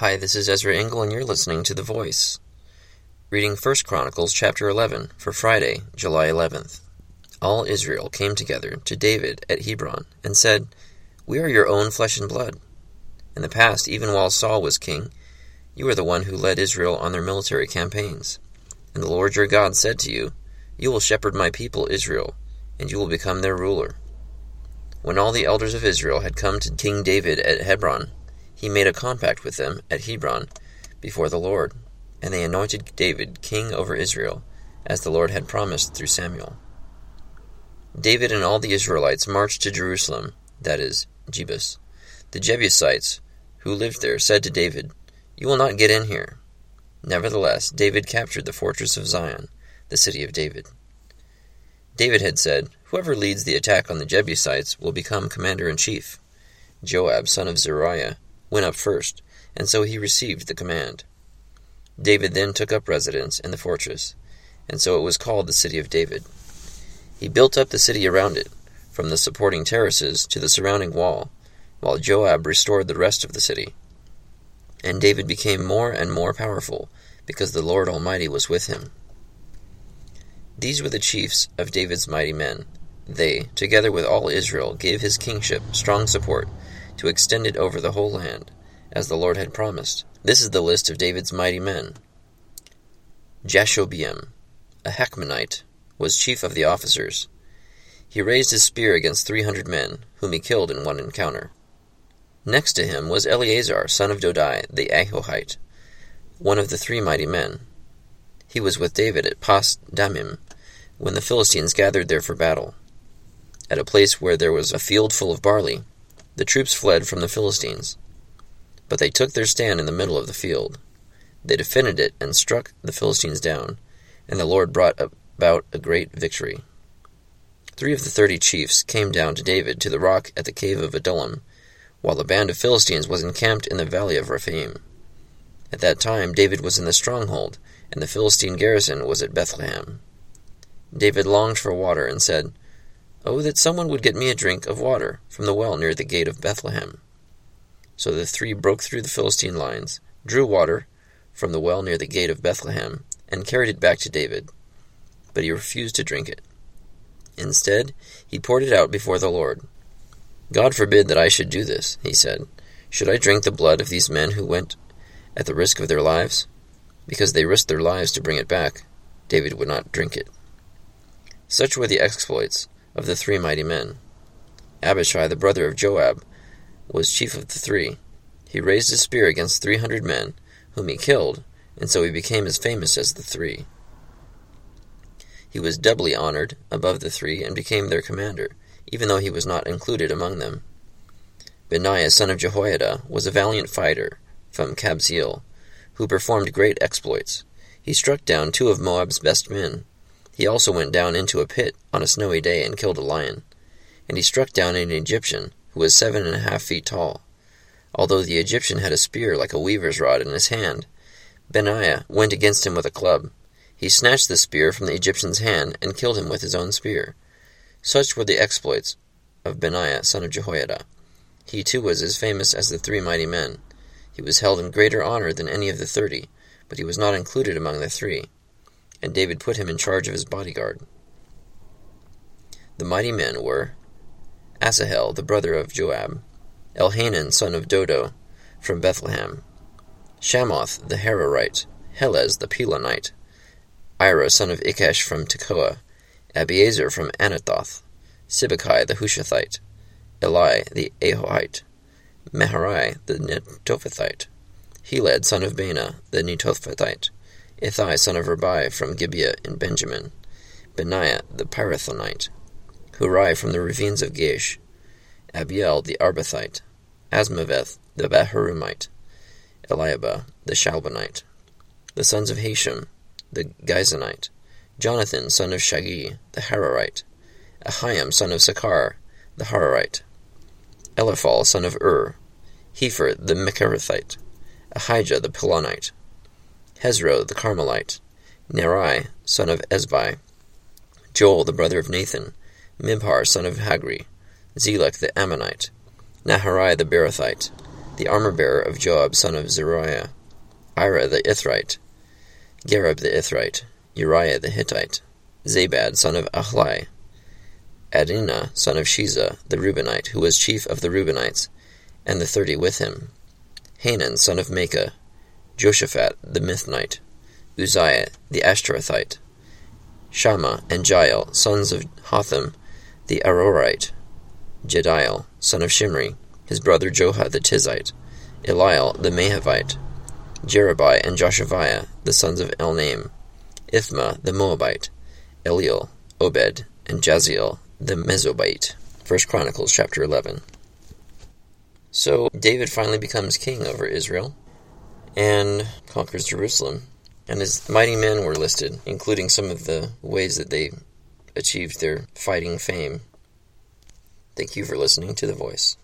Hi, this is Ezra Engel, and you're listening to The Voice. Reading 1 Chronicles chapter 11 for Friday, July 11th. All Israel came together to David at Hebron and said, We are your own flesh and blood. In the past, even while Saul was king, you were the one who led Israel on their military campaigns. And the Lord your God said to you, You will shepherd my people Israel, and you will become their ruler. When all the elders of Israel had come to King David at Hebron, he made a compact with them at Hebron before the Lord, and they anointed David king over Israel, as the Lord had promised through Samuel. David and all the Israelites marched to Jerusalem, that is, Jebus. The Jebusites, who lived there, said to David, You will not get in here. Nevertheless, David captured the fortress of Zion, the city of David. David had said, Whoever leads the attack on the Jebusites will become commander in chief. Joab, son of Zeruiah, went up first, and so he received the command. David then took up residence in the fortress, and so it was called the city of David. He built up the city around it, from the supporting terraces to the surrounding wall, while Joab restored the rest of the city. And David became more and more powerful, because the Lord Almighty was with him. These were the chiefs of David's mighty men. They, together with all Israel, gave his kingship strong support to extend it over the whole land, as the Lord had promised. This is the list of David's mighty men. Jashobeam, a Hakmonite, was chief of the officers. He raised his spear against three hundred men, whom he killed in one encounter. Next to him was Eleazar, son of Dodai, the Ahohite, one of the three mighty men. He was with David at Pas Dammim, when the Philistines gathered there for battle. At a place where there was a field full of barley, the troops fled from the Philistines. But they took their stand in the middle of the field. They defended it and struck the Philistines down, and the Lord brought about a great victory. Three of the thirty chiefs came down to David to the rock at the cave of Adullam, while the band of Philistines was encamped in the valley of Rephaim. At that time David was in the stronghold, and the Philistine garrison was at Bethlehem. David longed for water and said, Oh, that someone would get me a drink of water from the well near the gate of Bethlehem. So the three broke through the Philistine lines, drew water from the well near the gate of Bethlehem, and carried it back to David. But he refused to drink it. Instead, he poured it out before the Lord. God forbid that I should do this, he said. Should I drink the blood of these men who went at the risk of their lives? Because they risked their lives to bring it back, David would not drink it. Such were the exploits of the three mighty men. Abishai, the brother of Joab, was chief of the three. He raised his spear against three hundred men, whom he killed, and so he became as famous as the three. He was doubly honored above the three and became their commander, even though he was not included among them. Benaiah, son of Jehoiada, was a valiant fighter from Kabzeel, who performed great exploits. He struck down two of Moab's best men, he also went down into a pit on a snowy day and killed a lion. And he struck down an Egyptian who was seven and a half feet tall. Although the Egyptian had a spear like a weaver's rod in his hand, Benaiah went against him with a club. He snatched the spear from the Egyptian's hand and killed him with his own spear. Such were the exploits of Benaiah, son of Jehoiada. He too was as famous as the three mighty men. He was held in greater honor than any of the thirty, but he was not included among the three and David put him in charge of his bodyguard. The mighty men were Asahel, the brother of Joab, Elhanan, son of Dodo, from Bethlehem, Shammoth, the Hararite, Helez, the Pelonite, Ira, son of Ikkesh, from Tekoa, Abiezer from Anathoth, Sibbekai, the Hushathite, Ilai, the Ahohite, Maharai, the Netophathite, Heled, son of Baanah, the Netophathite, Ithai son of Ribai from Gibeah in Benjamin, Benaiah the Pirathonite, Hurai from the ravines of Gaash, Abiel the Arbathite, Azmaveth the Baharumite, Eliahba the Shaalbonite, the sons of Hashem the Gizonite, Jonathan son of Shagee the Hararite, Ahiam son of Sakar the Hararite, Eliphal son of Ur, Hepher the Mekerathite, Ahijah the Pelonite, Hezro the Carmelite, Naarai, son of Ezbai, Joel the brother of Nathan, Mibhar son of Hagri, Zelek the Ammonite, Naharai the Berothite, the armor-bearer of Joab son of Zeruiah, Ira the Ithrite, Gareb the Ithrite, Uriah the Hittite, Zabad son of Ahlai, Adina son of Shiza the Reubenite, who was chief of the Reubenites, and the thirty with him, Hanan son of Maakah, Joshaphat the Mithnite, Uzzia the Ashterathite, Shama and Jeiel, sons of Hotham the Aroerite, Jediael, son of Shimri, his brother Joha the Tizite, Eliel the Mahavite, Jeribai and Joshaviah, the sons of Elnaam, Ithmah the Moabite, Eliel, Obed, and Jaasiel the Mezobaite. First Chronicles chapter 11. So David finally becomes king over Israel and conquers Jerusalem. And his mighty men were listed, including some of the ways that they achieved their fighting fame. Thank you for listening to The Voice.